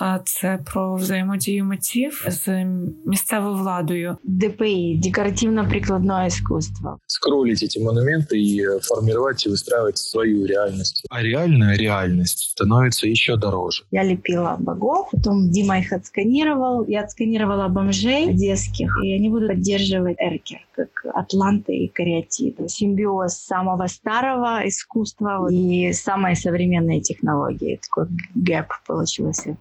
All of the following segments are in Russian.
а це про взаємодію митців з місцевою владою. ДПІ декоративно-прикладное искусство. Скроллить эти монументы и формировать и выстраивать свою реальность. А реальная реальность становится еще дороже. Я лепила богов, потом Дима их отсканировал. Я отсканировала бомжей одесских, и они будут поддерживать эркер, как атланты и кариатиды. Симбиоз самого старого искусства и самой современной технологии. Такой гэп получился.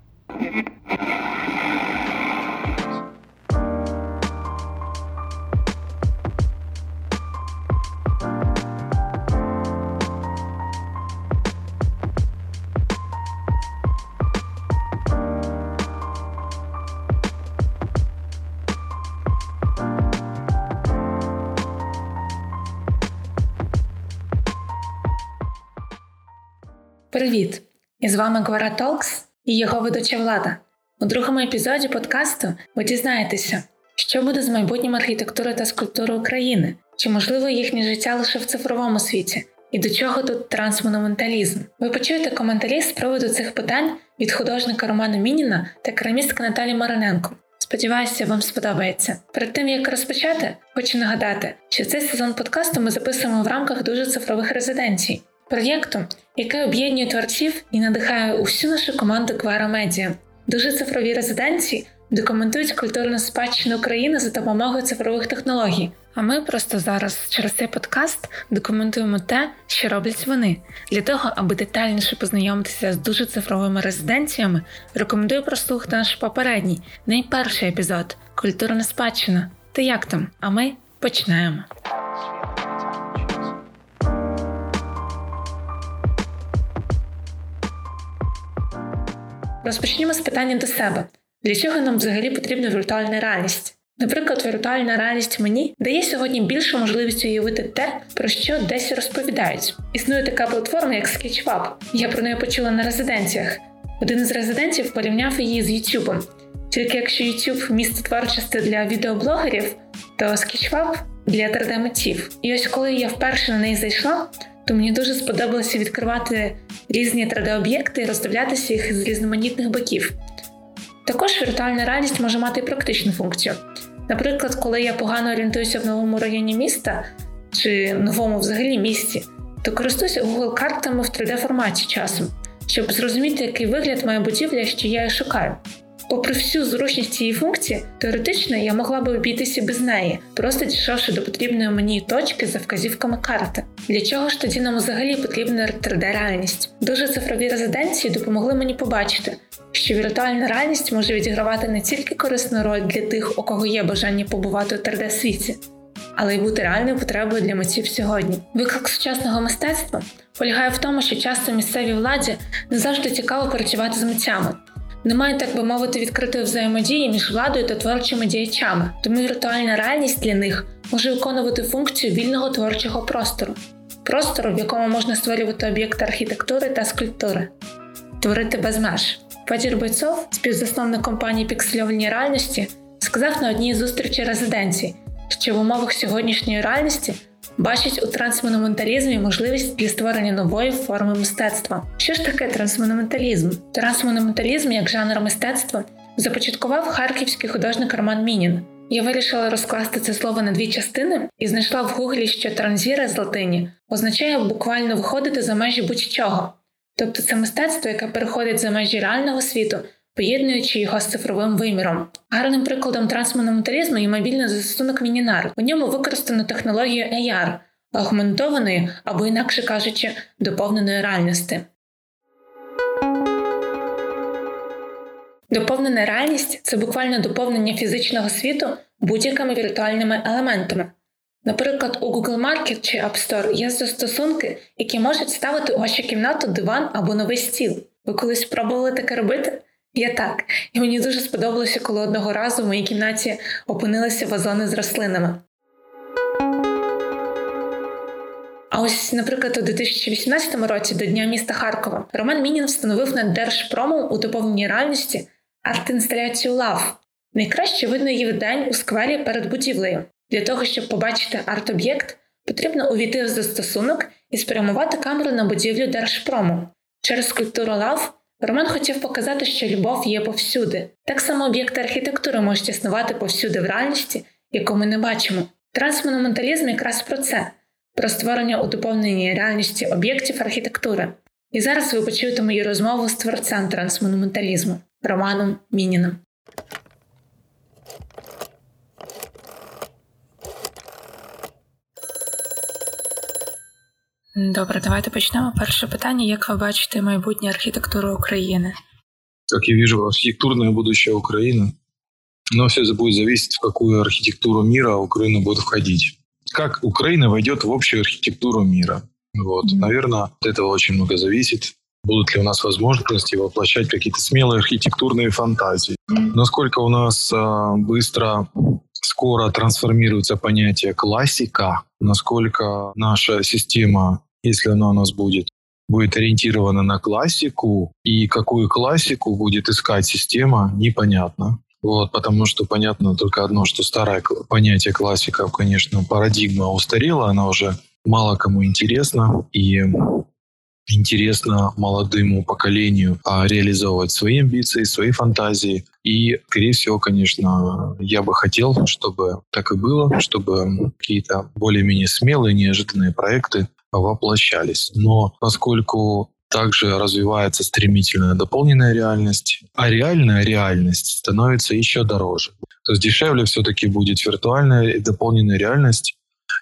Привіт! І з вами Гора Толкс і його ведуча влада. У другому епізоді подкасту ви дізнаєтеся, що буде з майбутнім архітектури та скульптури України, чи можливо їхнє життя лише в цифровому світі, і до чого тут трансмонументалізм. Ви почуєте коментарі з приводу цих питань від художника Романа Мініна та керамістки Наталі Мариненко. Сподіваюся, вам сподобається. Перед тим як розпочати, хочу нагадати, що цей сезон подкасту ми записуємо в рамках дуже цифрових резиденцій проєкту, який об'єднує творців і надихає усю нашу команду Квара Медіа. Дуже цифрові резиденції документують культурну спадщину України за допомогою цифрових технологій. А ми просто зараз через цей подкаст документуємо те, що роблять вони. Для того, аби детальніше познайомитися з дуже цифровими резиденціями, рекомендую прослухати наш попередній, найперший епізод Культурна спадщина. Ти як там? А ми починаємо. Розпочнімо з питання до себе: для чого нам взагалі потрібна віртуальна реальність? Наприклад, віртуальна реальність мені дає сьогодні більшу можливість уявити те, про що десь розповідають. Існує така платформа, як SketchUp. Я про неї почула на резиденціях. Один із резидентів порівняв її з YouTube. Тільки якщо YouTube – місце творчості для відеоблогерів, то SketchUp – для 3D-митців. І ось коли я вперше на неї зайшла, то мені дуже сподобалося відкривати різні 3D-об'єкти і роздивлятися їх з різноманітних боків. Також віртуальна реальність може мати і практичну функцію. Наприклад, коли я погано орієнтуюся в новому районі міста чи новому взагалі місті, то користуюся Google картами в 3D-форматі часом, щоб зрозуміти, який вигляд має будівля, що я і шукаю. Попри всю зручність цієї функції, теоретично я могла би обійтися без неї, просто дійшовши до потрібної мені точки за вказівками карти. Для чого ж тоді нам взагалі потрібна 3D-реальність? Дуже цифрові резиденції допомогли мені побачити, що віртуальна реальність може відігравати не тільки корисну роль для тих, у кого є бажання побувати у 3D-світі, але й бути реальною потребою для митців сьогодні. Виклик сучасного мистецтва полягає в тому, що часто місцевій владі не завжди цікаво працювати з митцями. Немає, так би мовити, відкритої взаємодії між владою та творчими діячами, тому віртуальна реальність для них може виконувати функцію вільного творчого простору, простору, в якому можна створювати об'єкти архітектури та скульптури, творити без меж. Федір Бойцов, співзасновник компанії Піксельовані реальності, сказав на одній зустрічі резиденції, що в умовах сьогоднішньої реальності бачить у трансмонументалізмі можливість для створення нової форми мистецтва. Що ж таке трансмонументалізм? Трансмонументалізм як жанр мистецтва започаткував харківський художник Роман Мінін. Я вирішила розкласти це слово на дві частини і знайшла в гуглі, що транзіра з латині означає буквально виходити за межі будь-чого. Тобто це мистецтво, яке переходить за межі реального світу, поєднуючи його з цифровим виміром. Гарним прикладом трансмонументалізму є мобільний застосунок Мінінар. У ньому використано технологію AR – агментованої або, інакше кажучи, доповненої реальності. Доповнена реальність це буквально доповнення фізичного світу будь-якими віртуальними елементами. Наприклад, у Google Market чи App Store є застосунки, які можуть ставити у вашу кімнату диван або новий стіл. Ви колись спробували таке робити? Я так, і мені дуже сподобалося, коли одного разу в моїй кімнаті опинилися вазони з рослинами. А ось, наприклад, у 2018 році до Дня міста Харкова Роман Мінін встановив над Держпромом у доповненій реальності арт-інсталяцію Лав. Найкраще видно її день у сквері перед будівлею. Для того, щоб побачити арт-об'єкт, потрібно увійти в застосунок і спрямувати камеру на будівлю Держпрому. Через скульптуру лав Роман хотів показати, що любов є повсюди. Так само об'єкти архітектури можуть існувати повсюди в реальності, яку ми не бачимо. Трансмонументалізм якраз про це, про створення у доповненій реальності об'єктів архітектури. І зараз ви почуєте мою розмову з творцем трансмонументалізму Романом Мініном. Добре, давайте почнемо. Перше питання: як ви бачите майбутнє архітектури України? Как я вижу архитектурное будущее Украины, но все это будет зависеть, в какую архитектуру мира Украина будет входить. Как Украина войдет в общую архитектуру мира. Вот. Mm-hmm. Наверное, от этого очень много зависит. Будут ли у нас возможности воплощать какие-то смелые архитектурные фантазии? Mm-hmm. Насколько у нас а, быстро, скоро трансформируется понятие классика, насколько наша система, если она у нас будет, будет ориентирована на классику, и какую классику будет искать система, непонятно. Вот, потому что понятно только одно, что старое понятие классика, конечно, парадигма устарела, она уже мало кому интересна, и интересно молодому поколению а, реализовывать свои амбиции, свои фантазии. И, скорее всего, конечно, я бы хотел, чтобы так и было, чтобы какие-то более-менее смелые, неожиданные проекты воплощались. Но поскольку также развивается стремительная дополненная реальность, а реальная реальность становится еще дороже. То есть дешевле все-таки будет виртуальная и дополненная реальность.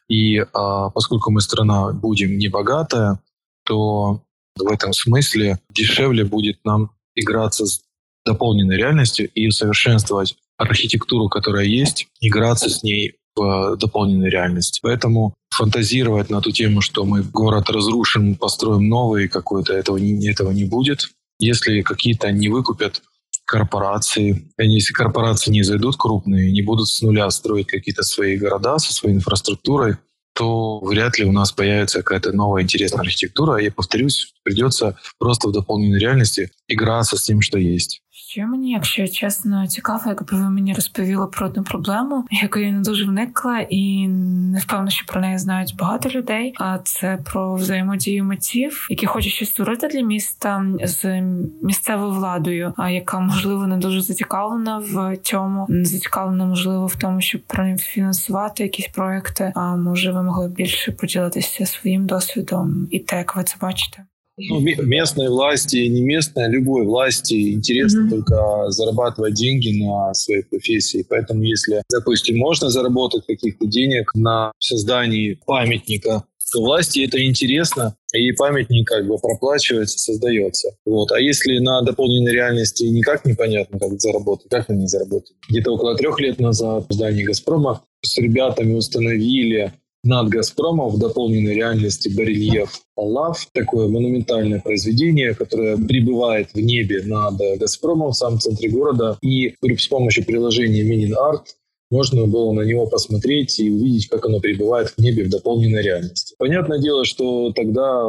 И а, поскольку мы страна будем не богатая, то в этом смысле дешевле будет нам играться с дополненной реальностью и усовершенствовать архитектуру, которая есть, играться с ней в дополненной реальности. Поэтому фантазировать на ту тему, что мы город разрушим, построим новый какой-то, этого этого не будет. Если какие-то не выкупят корпорации, если корпорации не зайдут крупные, не будут с нуля строить какие-то свои города со своей инфраструктурой, то вряд ли у нас появится какая-то новая интересная архитектура. И, повторюсь, придется просто в дополненной реальности играться с тем, что есть. Ще мені, якщо чесно, цікаво, якби ви мені розповіли про одну проблему, яку я не дуже вникла, і не впевнена, що про неї знають багато людей. А це про взаємодію митців, які хочуть щось створити для міста з місцевою владою, а яка можливо не дуже зацікавлена в цьому, не зацікавлена, можливо, в тому, щоб профінансувати якісь проекти. А може, ви могли більше поділитися своїм досвідом і те, як ви це бачите? Ну, местной власти, не местной, а любой власти интересно mm-hmm. только зарабатывать деньги на своей профессии. Поэтому если, допустим, можно заработать каких-то денег на создании памятника, то власти это интересно, и памятник как бы проплачивается, создается. Вот. А если на дополненной реальности никак непонятно, как заработать, как они заработать? Где-то около трех лет назад в здании «Газпрома» с ребятами установили над «Газпромом» в дополненной реальности барельеф «Аллах». Такое монументальное произведение, которое прибывает в небе над «Газпромом» в самом центре города. И с помощью приложения «Минин Арт» можно было на него посмотреть и увидеть, как оно пребывает в небе в дополненной реальности. Понятное дело, що тогда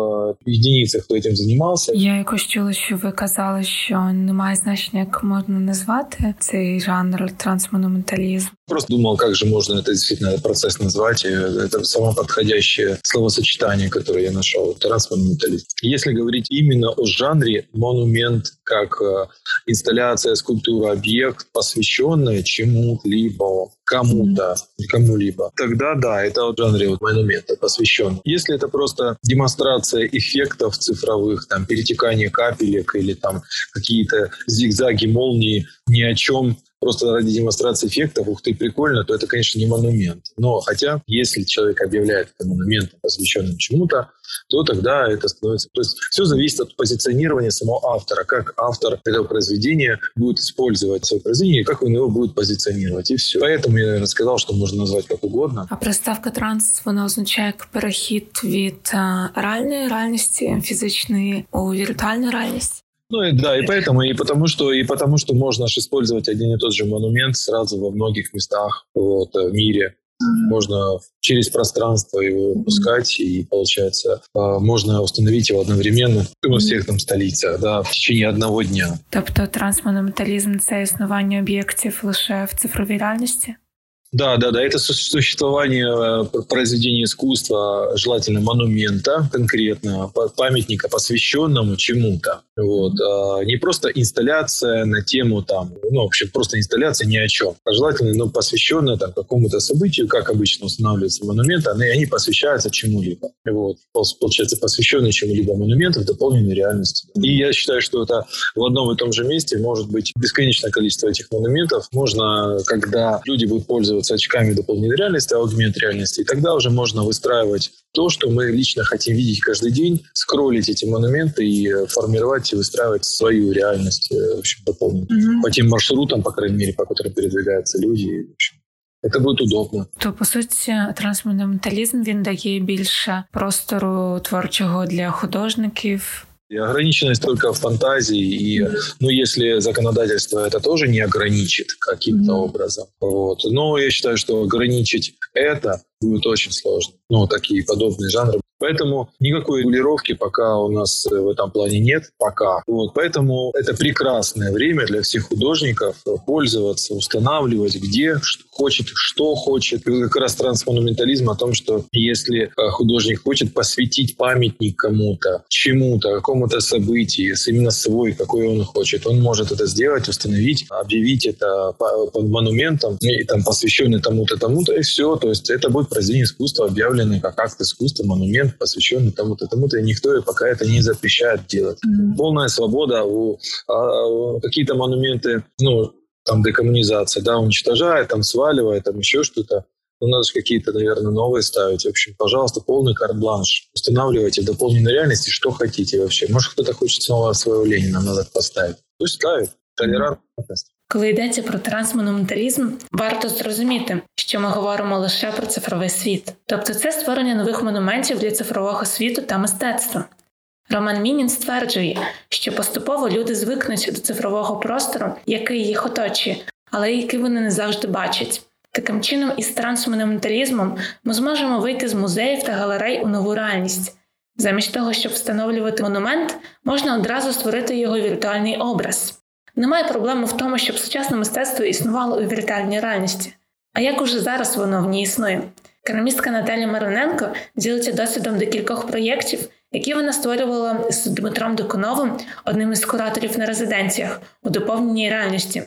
единиці, хто цим займався. Я якось чула, що ви казали, що немає значення, як можна назвати цей жанр трансмонументалізм. Просто думал, как же можно это действительно этот процесс назвать. И это самое подходящее словосочетание, которое я нашел. Трансмонументализм. Если говорить именно о жанре монумент, как э, инсталляция, скульптура, объект, посвященная чему-либо, кому-то, кому-либо, тогда да, это в жанре вот монумента посвящен. Если это просто демонстрация эффектов цифровых, там, перетекание капелек или там какие-то зигзаги, молнии, ни о чем, просто ради демонстрации эффектов, ух ты, прикольно, то это, конечно, не монумент. Но хотя, если человек объявляет это монументом, посвященным чему-то, то тогда это становится... То есть все зависит от позиционирования самого автора, как автор этого произведения будет использовать свое произведение, и как он его будет позиционировать, и все. Поэтому я, наверное, сказал, что можно назвать как угодно. А приставка транс, вона означає як перехід від реальної реальності фізичної у віртуальну реальність? Ну и да, и поэтому, и потому что, и потому что можно использовать один и тот же монумент сразу во многих местах вот, в мире. Можно через пространство его выпускать, и получается, а, можно установить его одновременно во всех там столицях, да, в течение одного дня. Тобто трансмонументалізм – це існування об'єктів лише в цифровій реальності? Да, да, да. Это существование э, произведения искусства, желательно монумента конкретно, памятника, посвященному чему-то. Вот. А не просто инсталляция на тему там, ну, вообще просто инсталляция ни о чем. А желательно, ну, посвященная там какому-то событию, как обычно устанавливаются монументы, они, они посвящаются чему-либо. Вот. Получается, посвященные чему-либо монументы в дополненной реальности. И я считаю, что это в одном и том же месте может быть бесконечное количество этих монументов. Можно, когда люди будут пользоваться очками дополненной реальности, аугмент реальности, и тогда уже можно выстраивать то, что мы лично хотим видеть каждый день, скроллить эти монументы и формировать и выстраивать свою реальность э, в общем, дополненную. Mm-hmm. По тем маршрутам, по крайней мере, по которым передвигаются люди. В общем, це буде удобно. То по суті, трансмонументалізм він дає більше простору творчого для художників. и ограниченность только в фантазии. И, ну, если законодательство это тоже не ограничит каким-то mm-hmm. образом. Вот. Но я считаю, что ограничить это будет очень сложно. Ну, такие подобные жанры Поэтому никакой регулировки пока у нас э, в этом плане нет, пока. Вот, поэтому это прекрасное время для всех художников пользоваться, устанавливать, где что хочет, что хочет. И как раз трансмонументализм о том, что если э, художник хочет посвятить памятник кому-то, чему-то, какому-то событию, именно свой, какой он хочет, он может это сделать, установить, объявить это под монументом, и там посвященный тому-то, тому-то, и все. То есть это будет произведение искусства, объявленное как акт искусства, монумент, документ, посвященный тому-то, тому-то, и никто пока это не запрещает делать. Mm-hmm. Полная свобода. У, а, какие-то монументы, ну, там декоммунизация, да, уничтожает, там сваливает, там еще что-то. Ну, надо же какие-то, наверное, новые ставить. В общем, пожалуйста, полный карт-бланш. Устанавливайте в дополненной реальности, что хотите вообще. Может, кто-то хочет снова своего Ленина надо поставить. Пусть ставит. Толерантность. Коли йдеться про трансмонументалізм, варто зрозуміти, що ми говоримо лише про цифровий світ, тобто це створення нових монументів для цифрового світу та мистецтва. Роман Мінін стверджує, що поступово люди звикнуть до цифрового простору, який їх оточує, але який вони не завжди бачать. Таким чином, із трансмонументалізмом ми зможемо вийти з музеїв та галерей у нову реальність. Замість того, щоб встановлювати монумент, можна одразу створити його віртуальний образ. Немає проблеми в тому, щоб сучасне мистецтво існувало у віртуальній реальності. А як уже зараз воно в ній існує? Керамістка Наталя Мароненко ділиться досвідом декількох проєктів, які вона створювала з Дмитром Докуновим, одним із кураторів на резиденціях у доповненій реальності.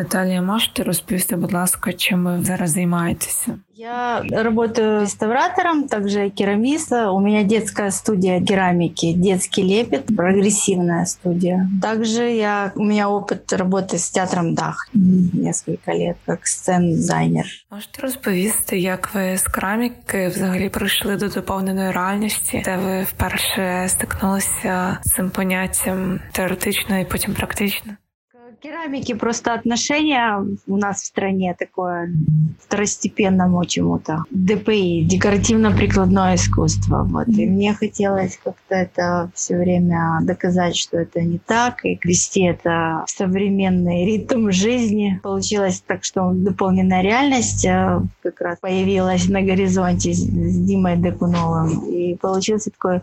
Наталія, можете розповісти, будь ласка, чим ви зараз займаєтеся? Я работаю реставратором, также керамиста. У меня детская студия керамики, детский лепет, прогрессивная студия. Также я, у меня опыт работы с театром Дах несколько лет, как сцен-дизайнер. Можете розповісти, як ви з кераміки взагалі прийшли до доповненої реальності, де ви вперше стикнулися з цим поняттям теоретично і потім практично? Керамики просто отношение у нас в стране такое второстепенному чему-то. ДПИ, декоративно-прикладное искусство. Вот. И мне хотелось как-то это все время доказать, что это не так, и вести это в современный ритм жизни. Получилось так, что дополненная реальность э, как раз появилась на горизонте с Димой Декуновым. И получился такой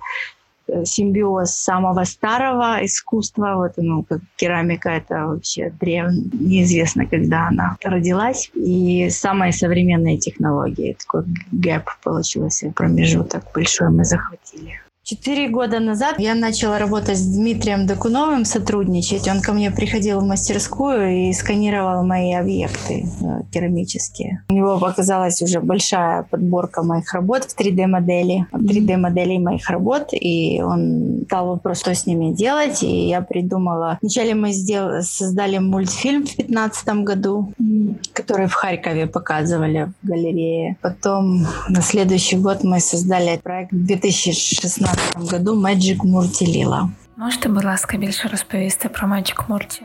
симбиоз самого старого искусства, вот, ну, как керамика, это вообще древняя, неизвестно, когда она родилась, и самые современные технологии. Такой гэп получился, промежуток большой мы захватили. Четыре года назад я начала работать с Дмитрием Докуновым, сотрудничать. Он ко мне приходил в мастерскую и сканировал мои объекты э, керамические. У него показалась уже большая подборка моих работ в 3D-модели, 3D-моделей моих работ, и он дал вопрос, что с ними делать, и я придумала. Вначале мы сделали, создали мультфильм в 2015 году, который в Харькове показывали в галерее. Потом на следующий год мы создали проект в 2016 2015 году Magic Murti Lila. Можете, будь ласка, більше розповісти про Magic Murti?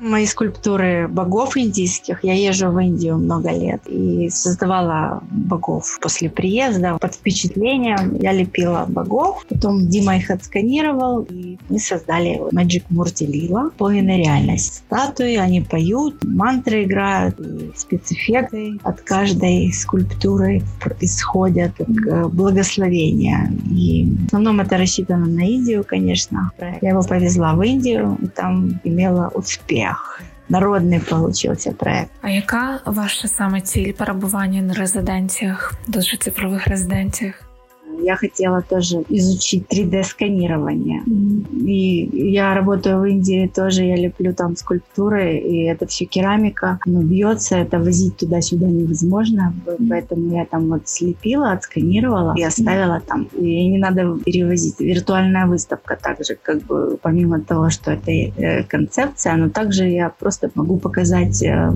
Мои скульптуры богов индийских. Я езжу в Индию много лет и создавала богов после приезда. Под впечатлением я лепила богов. Потом Дима их отсканировал, и мы создали Magic Murti Lila. Полная реальность. Статуи, они поют, мантры играют, и спецэффекты от каждой скульптуры исходят как благословения. И в основном это рассчитано на Индию, конечно. Я его повезла в Индию, и там имела успех успех. Народний получився проект. А яка ваша саме ціль перебування на резиденціях, дуже цифрових резиденціях? Я хотела тоже изучить 3D-сканирование. Mm-hmm. И я работаю в Индии тоже, я леплю там скульптуры, и это все керамика, но бьется, это возить туда-сюда невозможно, mm-hmm. поэтому я там вот слепила, отсканировала и оставила mm-hmm. там. И не надо перевозить. Виртуальная выставка также, как бы, помимо того, что это э, концепция, но также я просто могу показать э,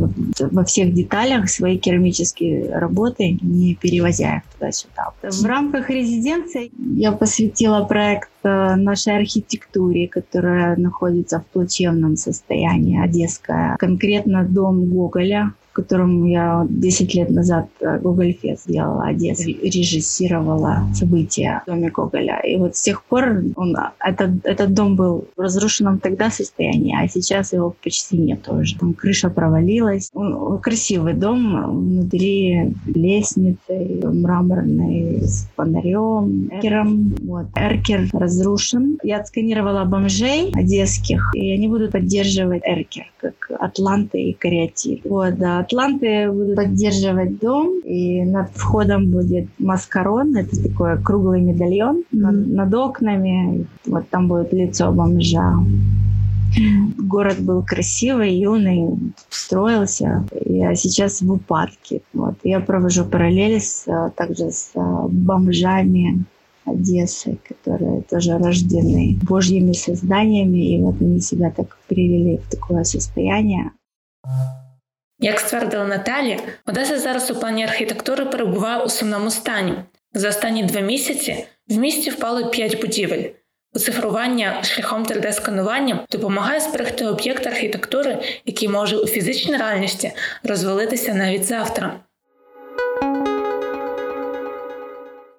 во всех деталях свои керамические работы, не перевозя их туда-сюда. В рамках резиденции резиденция я посвятила проект э, нашей архитектуре, которая находится в плачевном состоянии, одесская. Конкретно дом Гоголя, в котором я 10 лет назад э, Гоголь Фест сделала Одессу, режиссировала события в доме Гоголя. И вот с тех пор он, этот, этот дом был в разрушенном тогда состоянии, а сейчас его почти нет уже. Там крыша провалилась. Он, красивый дом, внутри лестницы мраморной с фонарем, эркером. Вот. Эркер разрушен. Я отсканировала бомжей одесских, и они будут поддерживать эркер, как атланты и кариатид. Вот, да, Атланты будут поддерживать дом, и над входом будет маскарон, это такой круглый медальон mm-hmm. над, над окнами, вот там будет лицо бомжа. Город был красивый, юный, строился, а сейчас в упадке. Вот. Я провожу параллели с, также с бомжами Одессы, которые тоже рождены божьими созданиями, и вот они себя так привели в такое состояние. Як ствердила Наталі, Одеса зараз у плані архітектури перебуває у сумному стані. За останні два місяці в місті впало п'ять будівель. Оцифрування шляхом 3D-сканування допомагає зберегти об'єкт архітектури, який може у фізичній реальності розвалитися навіть завтра.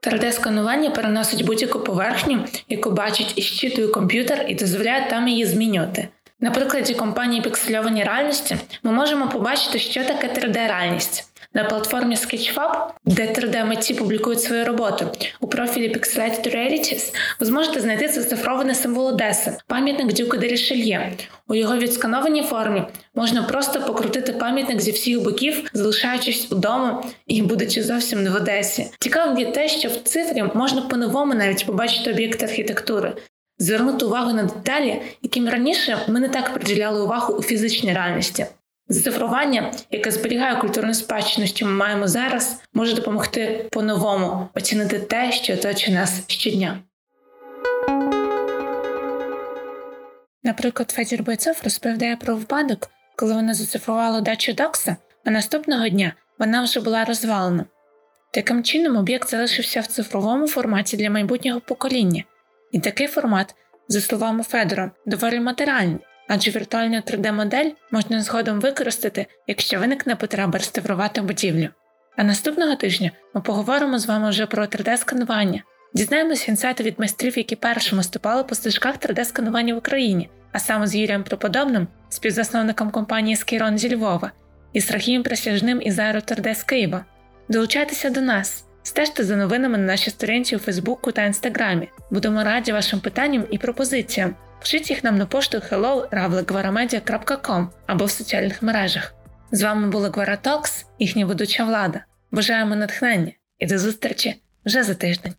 3D-сканування переносить будь-яку поверхню, яку бачить і щитує комп'ютер, і дозволяє там її змінювати. На прикладі компанії піксельовані реальності ми можемо побачити, що таке 3D-реальність. На платформі Sketchfab, де 3D-митці публікують свою роботу, у профілі Pixelated Realities ви зможете знайти зацифрований символ Одеси, пам'ятник Дюка де Рішельє. У його відсканованій формі можна просто покрутити пам'ятник зі всіх боків, залишаючись удома і будучи зовсім не в Одесі. Цікавим є те, що в цифрі можна по-новому навіть побачити об'єкти архітектури, звернути увагу на деталі, яким раніше ми не так приділяли увагу у фізичній реальності. Зацифрування, яке зберігає культурну спадщину, що ми маємо зараз, може допомогти по-новому оцінити те, що оточує нас щодня. Наприклад, Федір Бойцов розповідає про випадок, коли вона зацифрувала дачу Докса, а наступного дня вона вже була розвалена. Таким чином, об'єкт залишився в цифровому форматі для майбутнього покоління, і такий формат, за словами Федора, доволі матеріальний, адже віртуальну 3D-модель можна згодом використати, якщо виникне потреба реставрувати будівлю. А наступного тижня ми поговоримо з вами вже про 3D-сканування. Дізнаємося інсайти від майстрів, які першими ступали по стежках 3D-сканування в Україні, а саме з Юрієм Проподобним, співзасновником компанії Скейрон зі Львова, і з Сергієм Присяжним із Aero 3D з Києва. Долучайтеся до нас! Стежте за новинами на нашій сторінці у Фейсбуку та Інстаграмі. Будемо раді вашим питанням і пропозиціям. Пишіть їх нам на пошту hello.gvaramedia.com або в соціальних мережах. З вами була Гвара Токс, їхня ведуча влада. Бажаємо натхнення і до зустрічі вже за тиждень.